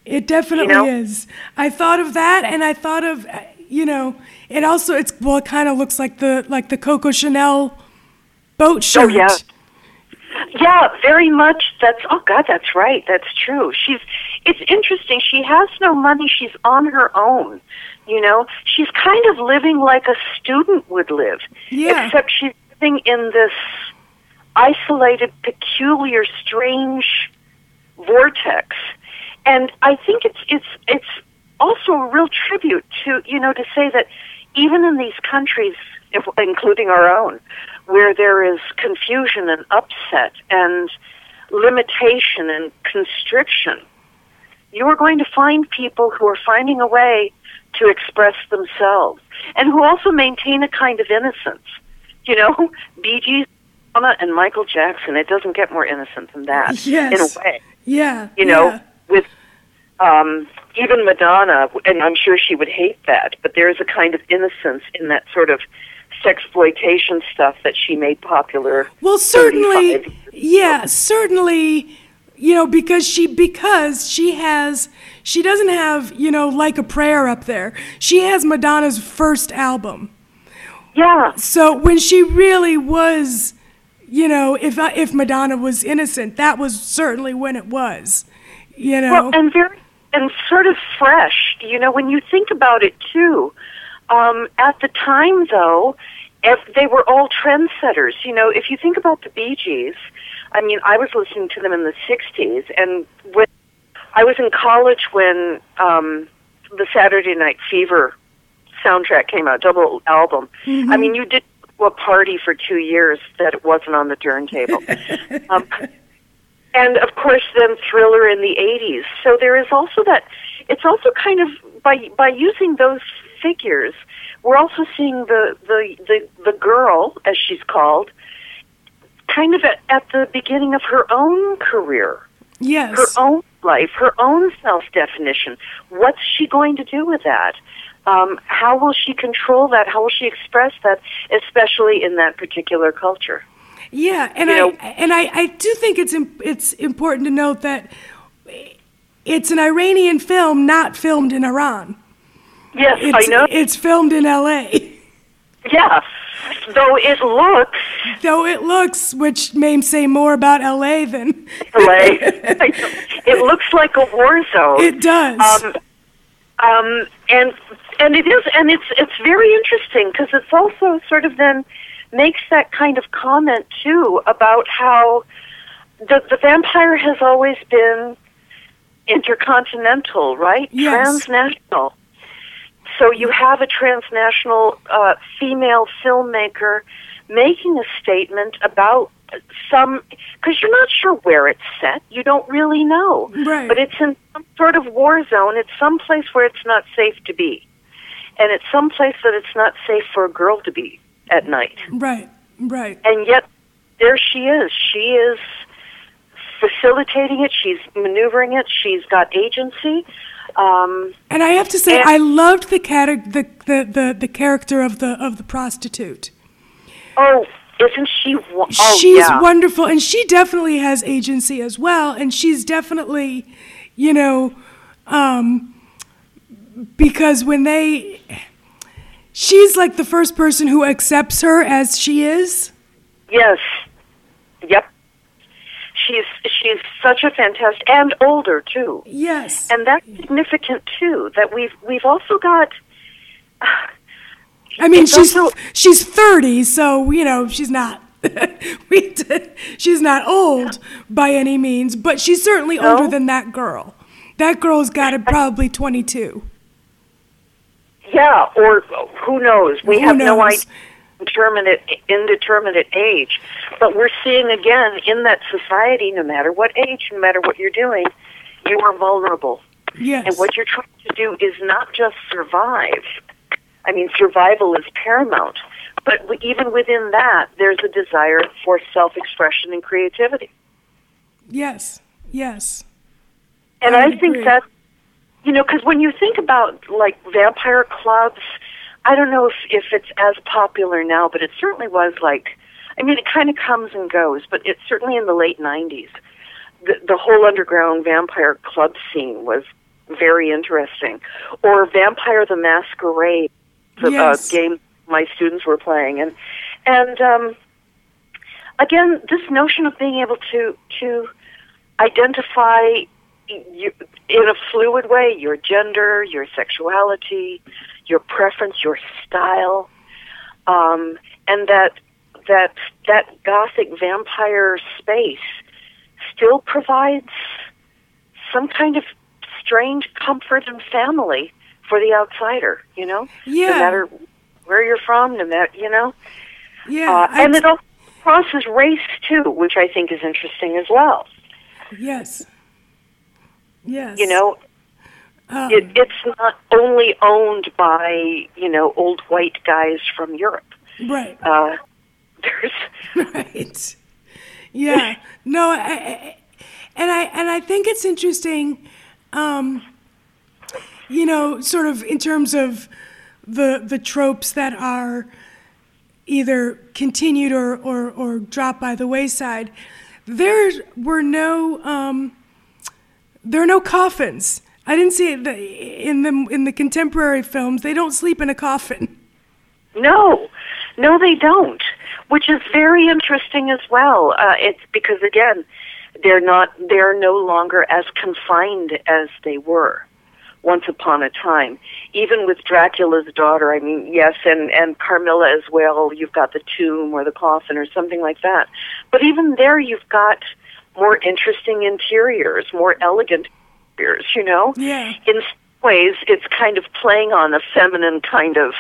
it definitely know? is. I thought of that, and I thought of, you know, it also it's well, it kind of looks like the like the Coco Chanel boat oh, shirt. Oh, yeah. Yeah, very much. That's oh god, that's right. That's true. She's it's interesting. She has no money. She's on her own. You know, she's kind of living like a student would live. Yeah. Except she's living in this isolated, peculiar, strange vortex. And I think it's it's it's also a real tribute to you know to say that even in these countries, if, including our own, where there is confusion and upset and limitation and constriction, you are going to find people who are finding a way to express themselves and who also maintain a kind of innocence. You know, Bee Gees, and Michael Jackson. It doesn't get more innocent than that. Yes. In a way Yeah, you know, yeah. with um, even Madonna, and I'm sure she would hate that, but there is a kind of innocence in that sort of sexploitation stuff that she made popular. Well, certainly, yeah, certainly, you know, because she because she has she doesn't have you know like a prayer up there. She has Madonna's first album. Yeah, So when she really was, you know, if I- if Madonna was innocent, that was certainly when it was. You know. well, and very and sort of fresh. You know, when you think about it too. Um, at the time, though, if they were all trendsetters. You know, if you think about the Bee Gees, I mean, I was listening to them in the '60s, and when I was in college when um, the Saturday Night Fever soundtrack came out, double album. I mean, you did a party for two years that it wasn't on the turntable. um, and of course, then Thriller in the '80s. So there is also that. It's also kind of by by using those figures, we're also seeing the the the, the girl, as she's called, kind of at, at the beginning of her own career yes. her own life, her own self definition. What's she going to do with that? Um, how will she control that? How will she express that, especially in that particular culture? Yeah, and You I know- and I, I do think it's im- it's important to note that it's an Iranian film, not filmed in Iran. Yes, It's, I know. It's filmed in L.A. Yeah, though it looks Though it looks, which may say more about L.A. than LA. it looks like a war zone. it does. Um, um, and and it is, and it's it's very interesting because it's also sort of then makes that kind of comment too about how the the vampire has always been intercontinental, right? Yes. Transnational. So you have a transnational uh, female filmmaker making a statement about some because you're not sure where it's set. You don't really know. Right. But it's in some sort of war zone. It's some place where it's not safe to be. And it's some place that it's not safe for a girl to be at night. right, right. And yet there she is. She is facilitating it. She's maneuvering it. She's got agency. Um, And I have to say, I loved the, the, the, the, the character of the of the prostitute. oh, isn't she? wo- Oh, she's yeah. wonderful, and she definitely has agency as well. And she's definitely, you know, um, because when they, she's like the first person who accepts her as she is. Yes. Yep. She's she's such a fantastic and older too. Yes. And that's significant too. That we've we've also got I mean, she's also- she's thirty, so you know she's not. we d- she's not old by any means, but she's certainly No? older than that girl. That girl's got to probably twenty-two. yeah, or who knows? We Who have no idea indeterminate indeterminate age. But we're seeing again in that society, no matter what age, no matter what you're doing, you are vulnerable. Yes. And what you're trying to do is not just survive. I mean, survival is paramount. But even within that, there's a desire for self expression and creativity. yes. Yes. And I I, think that, you know, because when you think about like vampire clubs, I don't know if, if it's as popular now, but it certainly was like, I mean, it kind of comes and goes, but it's certainly in the late 90s. The, the whole underground vampire club scene was very interesting. Or Vampire the Masquerade, the Yes. uh, game my students were playing. And, and, um, again, this notion of being able to, to identify you, in a fluid way your gender, your sexuality, your preference, your style, um, and that that that gothic vampire space still provides some kind of strange comfort and family for the outsider. You know, Yeah. no matter where you're from, no matter you know, Yeah. uh, and it also crosses race too, which I think is interesting as well. yes. Yes. You know, Um, it, it's not only owned by you know old white guys from Europe. right. Uh, there's right. Yeah. No. I, I, and I and I think it's interesting. Um, you know, sort of in terms of the the tropes that are either continued or or, or dropped by the wayside. There were no um, there are no coffins. I didn't see it in the in the contemporary films. They don't sleep in a coffin. no, no, they don't, which is very interesting as well. Uh, it's because again, they're not they're no longer as confined as they were once upon a time. Even with Dracula's daughter, I mean, yes, and and Carmilla as well. You've got the tomb or the coffin or something like that. But even there, you've got more interesting interiors, more elegant interiors. You know, Yeah. in some ways, it's kind of playing on a feminine kind of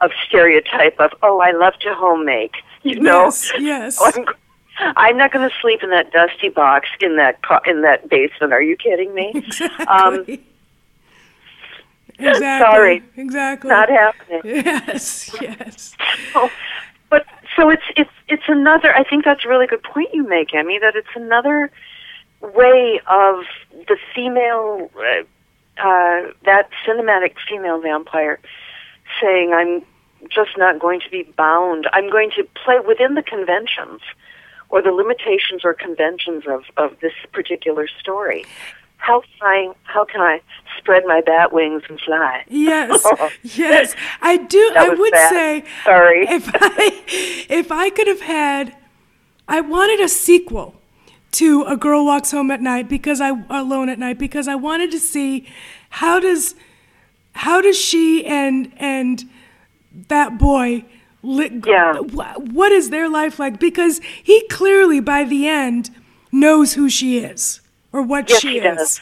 of stereotype of oh, I love to homemake. You know, Yes. Yes. I'm, I'm not going to sleep in that dusty box in that co- in that basement. Are you kidding me? Exactly. Um, exactly. sorry. Exactly. not happening. Yes. Yes. Oh, but so it's it's it's another. I think that's a really good point you make, Emmy. That it's another way of the female, uh, uh, that cinematic female vampire, saying I'm just not going to be bound. I'm going to play within the conventions or the limitations or conventions of, of this particular story. How can I how can I spread my bat wings and fly? Yes, yes, I do. I would bad. say, Sorry. if I if I could have had, I wanted a sequel to A Girl Walks Home at Night because I alone at night because I wanted to see how does how does she and and that boy li- Yeah. wh- what is their life like because he clearly by the end knows who she is or what Yes, she he is does.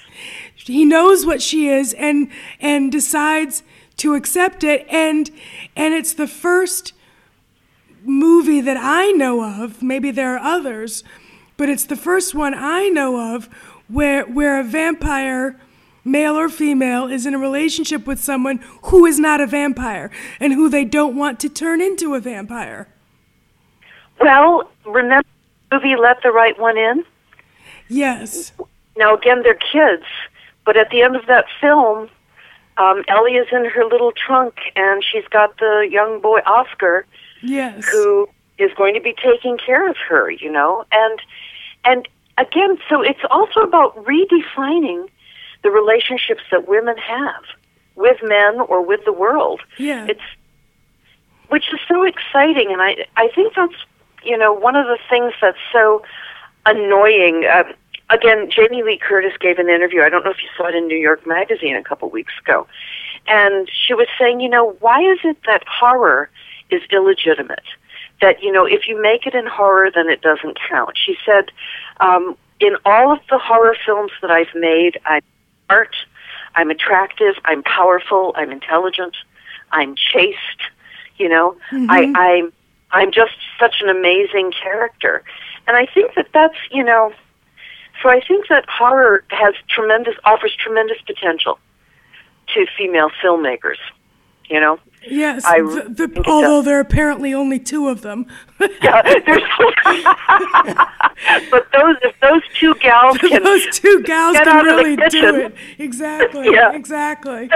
he knows what she is and and decides to accept it and and it's the first movie that I know of maybe there are others but it's the first one I know of where where a vampire male or female is in a relationship with someone who is not a vampire and who they don't want to turn into a vampire Well, remember the movie Let the Right One In? yes Now, again, they're kids, but at the end of that film, um, Ellie is in her little trunk, and she's got the young boy Oscar, yes who is going to be taking care of her. You know, and and again, so it's also about redefining the relationships that women have with men or with the world. yeah It's which is so exciting, and I I think that's you know one of the things that's so annoying. Um, again, Jamie Lee Curtis gave an interview. I don't know if you saw it in New York Magazine a couple weeks ago, and she was saying, you know, why is it that horror is illegitimate? That you know, if you make it in horror, then it doesn't count. She said, um, in all of the horror films that I've made, I'm art. I'm attractive. I'm powerful. I'm intelligent. I'm chaste. You know, I, I'm I'm just such an amazing character, and I think that that's you know, so I think that horror has tremendous offers tremendous potential to female filmmakers. You know, yes I the, the, although there are apparently only two of them yeah, but those if those two gals can those two gals can out of the really do kitchen. it. Exactly. Yeah. Exactly.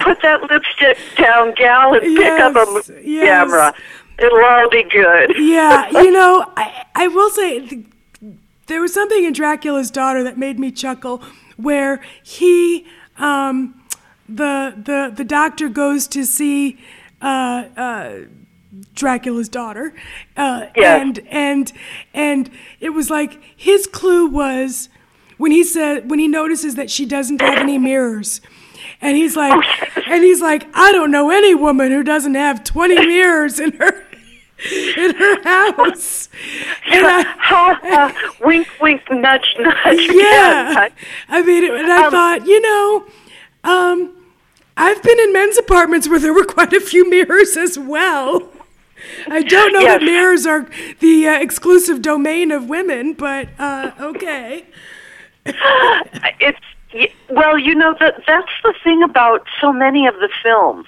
put that lipstick down, gal, and pick up a yes. camera. It'll all be good. Yeah, you know, I, I will say th- there was something in Dracula's daughter that made me chuckle, where he, um, the the the doctor goes to see uh, uh, Dracula's daughter, uh, Yes. and and and it was like his clue was when he said when he notices that she doesn't have any mirrors. And he's like, and he's like, I don't know any woman who doesn't have twenty mirrors in her in her house. And I, ha ha! Wink, wink, nudge, nudge. yeah. I mean, and I Um, thought, you know, um, I've been in men's apartments where there were quite a few mirrors as well. I don't know that mirrors are the uh, exclusive domain of women, but uh, okay. it's well, you know that that's the thing about so many of the films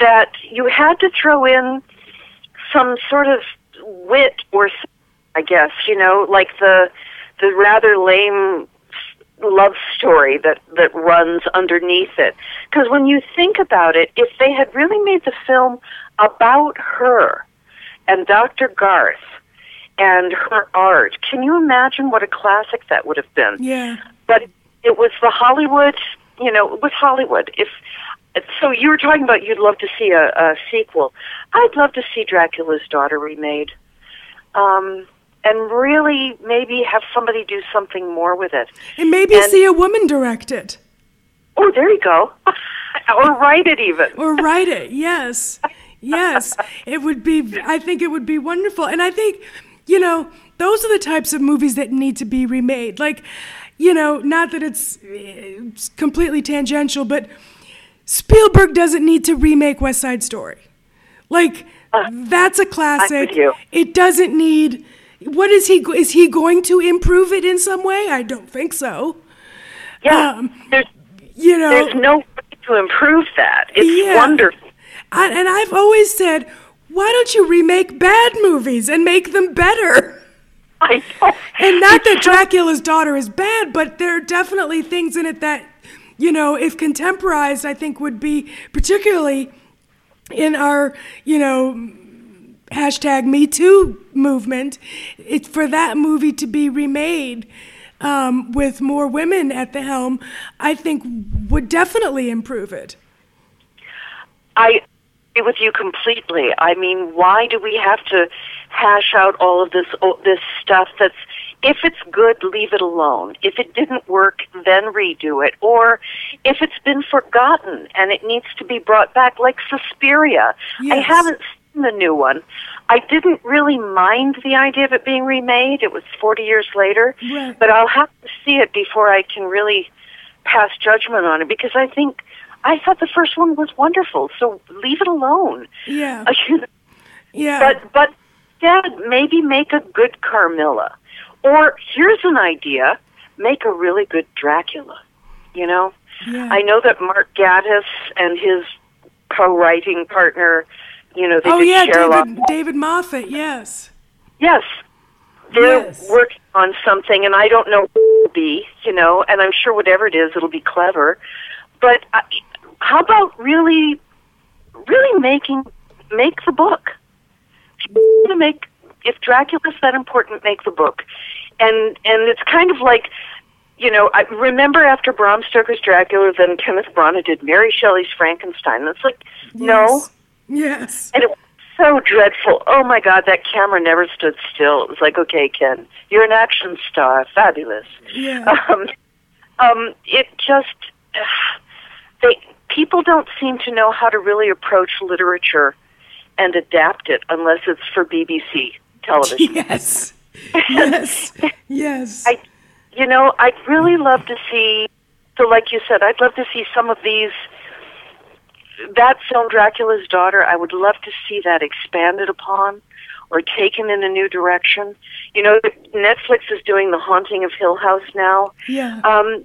that you had to throw in some sort of wit or I guess you know like the the rather lame love story that that runs underneath it because when you think about it if they had really made the film about her and Dr. Garth and her art can you imagine what a classic that would have been Yeah. but it was the Hollywood, you know, it was Hollywood. If so, you were talking about you'd love to see a, a sequel. I'd love to see Dracula's Daughter remade, um, and really maybe have somebody do something more with it. And maybe And- see a woman direct it Oh, there you go, or write it even. or write it. Yes. Yes. It would be, I think it would be wonderful. And I think, you know, those are the types of movies that need to be remade. Like, you know, not that it's, it's completely tangential, but Spielberg doesn't need to remake West Side Story. Like, uh, that's a classic. you. It doesn't need. What is he? Is he going to improve it in some way? I don't think so. Yeah, Um, there's You know, there's no way to improve that. It's Yeah. wonderful. I, and I've always said, why don't you remake bad movies and make them better? I know. And not that Dracula's daughter is bad, but there are definitely things in it that, you know, if contemporized, I think would be particularly in our, you know, hashtag Me Too movement, it's for that movie to be remade um, with more women at the helm, I think would definitely improve it. I agree with you completely. I mean, why do we have to hash out all of this this stuff that's if it's good, leave it alone. If it didn't work, then redo it. Or if it's been forgotten and it needs to be brought back, like Suspiria. Yes. I haven't the new one. I didn't really mind the idea of it being remade. It was 40 years later. Right. But I'll have to see it before I can really pass judgment on it because I think I thought the first one was wonderful. So leave it alone. Yeah. Yeah. but but Dad, maybe make a good Carmilla. Or here's an idea: make a really good Dracula. You know, yeah. I know that Mark Gatiss and his co-writing partner, you know, they oh did yeah, Sherlock. David David Moffat. Yes. Yes, they're Yes. working on something, and I don't know what it will be. You know, and I'm sure whatever it is, it'll be clever. But uh, how about really, really making make the book? To make if Dracula's that important, make the book, and and it's kind of like. You know, I remember after Bram Stoker's Dracula, then Kenneth Branagh did Mary Shelley's Frankenstein. It's like, no, Yes. and it was so dreadful. Oh my God, that camera never stood still. It was like, okay, Ken, you're an action star, fabulous. Yeah. Um, um, it just they people don't seem to know how to really approach literature and adapt it unless it's for BBC television. Yes. Yes. Yes. I, you know, I'd really love to see. So, like you said, I'd love to see some of these. That film, Dracula's Daughter, I would love to see that expanded upon or taken in a new direction. You know, Netflix is doing The Haunting of Hill House now. yeah. Um,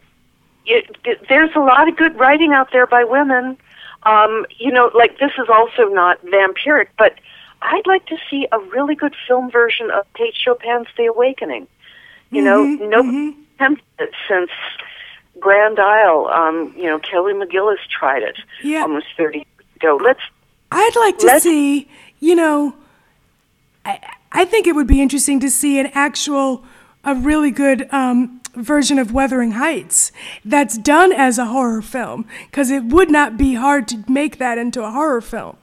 it, it, there's a lot of good writing out there by women. Um, you know, like this is also not vampiric, but I'd like to see a really good film version of Kate Chopin's The Awakening. You know, no attempted it since Grand Isle. Um, you know, Kelly McGillis tried it Yeah. almost 30 years ago. Let's I'd like to see, you know, I, I think it would be interesting to see an actual, a really good um, version of Wuthering Heights that's done as a horror film, because it would not be hard to make that into a horror film.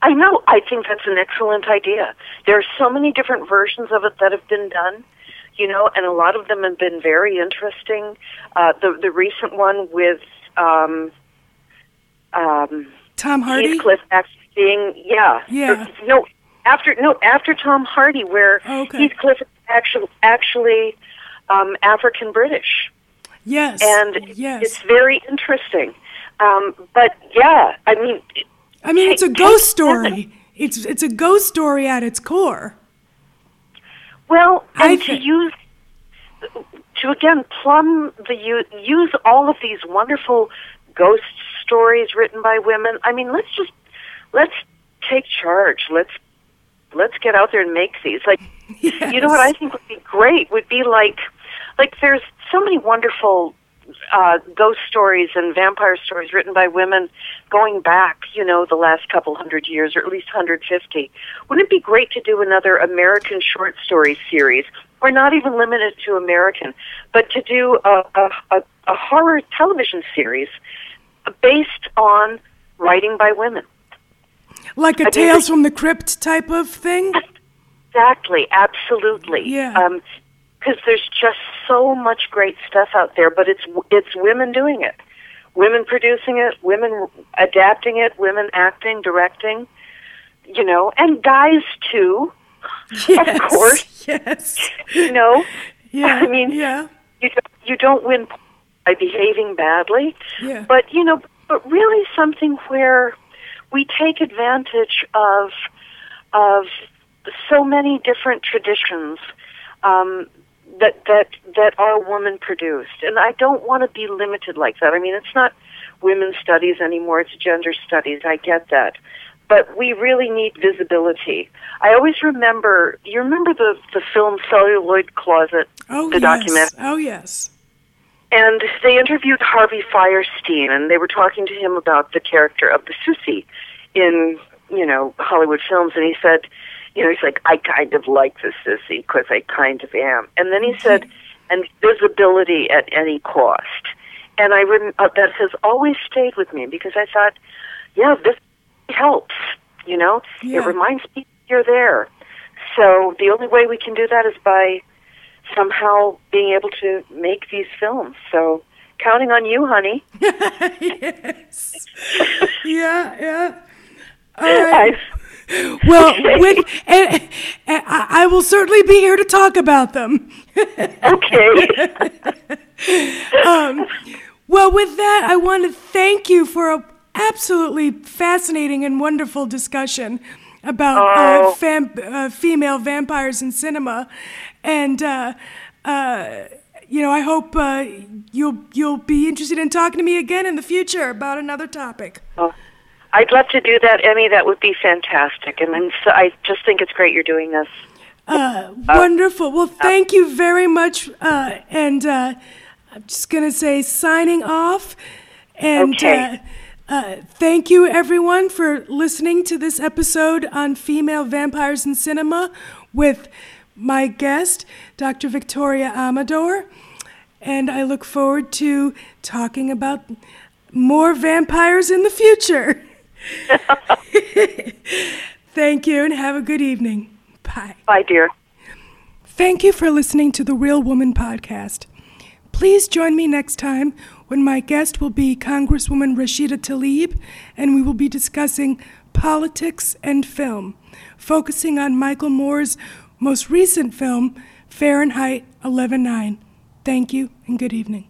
I know. I think that's an excellent idea. There are so many different versions of it that have been done, you know, and a lot of them have been very interesting. Uh, the the recent one with um, um, Tom Hardy? Heathcliff actually being yeah Yeah. Or- no after no after Tom Hardy where Okay. Heathcliff is actually actually um, African British Yes. and yes. it's very interesting. Um, but yeah, I mean. I mean, it's a ghost story. It's it's a ghost story at its core. Well, and to use to again plumb the use all of these wonderful ghost stories written by women. I mean, let's just let's take charge. Let's let's get out there and make these. Like, you know what I think would be great would be like like there's so many wonderful uh, ghost stories and vampire stories written by women going back, you know, the last couple hundred years, or at least 150. Wouldn't it be great to do another American short story series, or not even limited to American, but to do a, a, a, a horror television series based on writing by women? Like a Tales it's- from the Crypt type of thing? Exactly, absolutely. Yeah. Um, because there's just so much great stuff out there, but it's it's women doing it, women producing it, women adapting it, women acting, directing, you know, and guys too. Yes. course. Yes. You know, Yeah. I mean, yeah. you don't, you don't win by behaving badly, Yeah. but you know, but really something where we take advantage of of so many different traditions um, that that that are woman produced, and I don't want to be limited like that. I mean, it's not women's studies anymore; it's gender studies. I get that, but we really need visibility. I always remember. You remember the the film Celluloid Closet, Oh, the yes. document, Oh, yes. and they interviewed Harvey Fierstein, and they were talking to him about the character of the Susie in you know Hollywood films, and he said, you know, he's like, I kind of like the sissy because I kind of am, and then he said, and visibility at any cost, and I rem- uh, that has always stayed with me because I thought, yeah, this helps, you know, Yeah. it reminds people you're there. So the only way we can do that is by somehow being able to make these films. So counting on you, honey. yes. Yeah, yeah. All right. I, Well, with, and, and I will certainly be here to talk about them. okay. Well, with that, I want to thank you for a absolutely fascinating and wonderful discussion about uh, Oh. fam- uh, female vampires in cinema, and uh, uh, you know, I hope uh, you'll you'll be interested in talking to me again in the future about another topic. I'd love to do that, Emmy. That would be fantastic. And so, I just think it's great you're doing this. Uh, wonderful. Well, thank you very much. Uh, and uh, I'm just going to say signing off. And Okay. uh, uh, thank you, everyone, for listening to this episode on female vampires in cinema with my guest, Dr. Victoria Amador. And I look forward to talking about more vampires in the future. Thank you and have a good evening. Bye. Bye, dear. Thank you for listening to the Real Woman podcast. Please join me next time when my guest will be Congresswoman Rashida Tlaib, and we will be discussing politics and film, focusing on Michael Moore's most recent film, Fahrenheit 11.9. Thank you and good evening.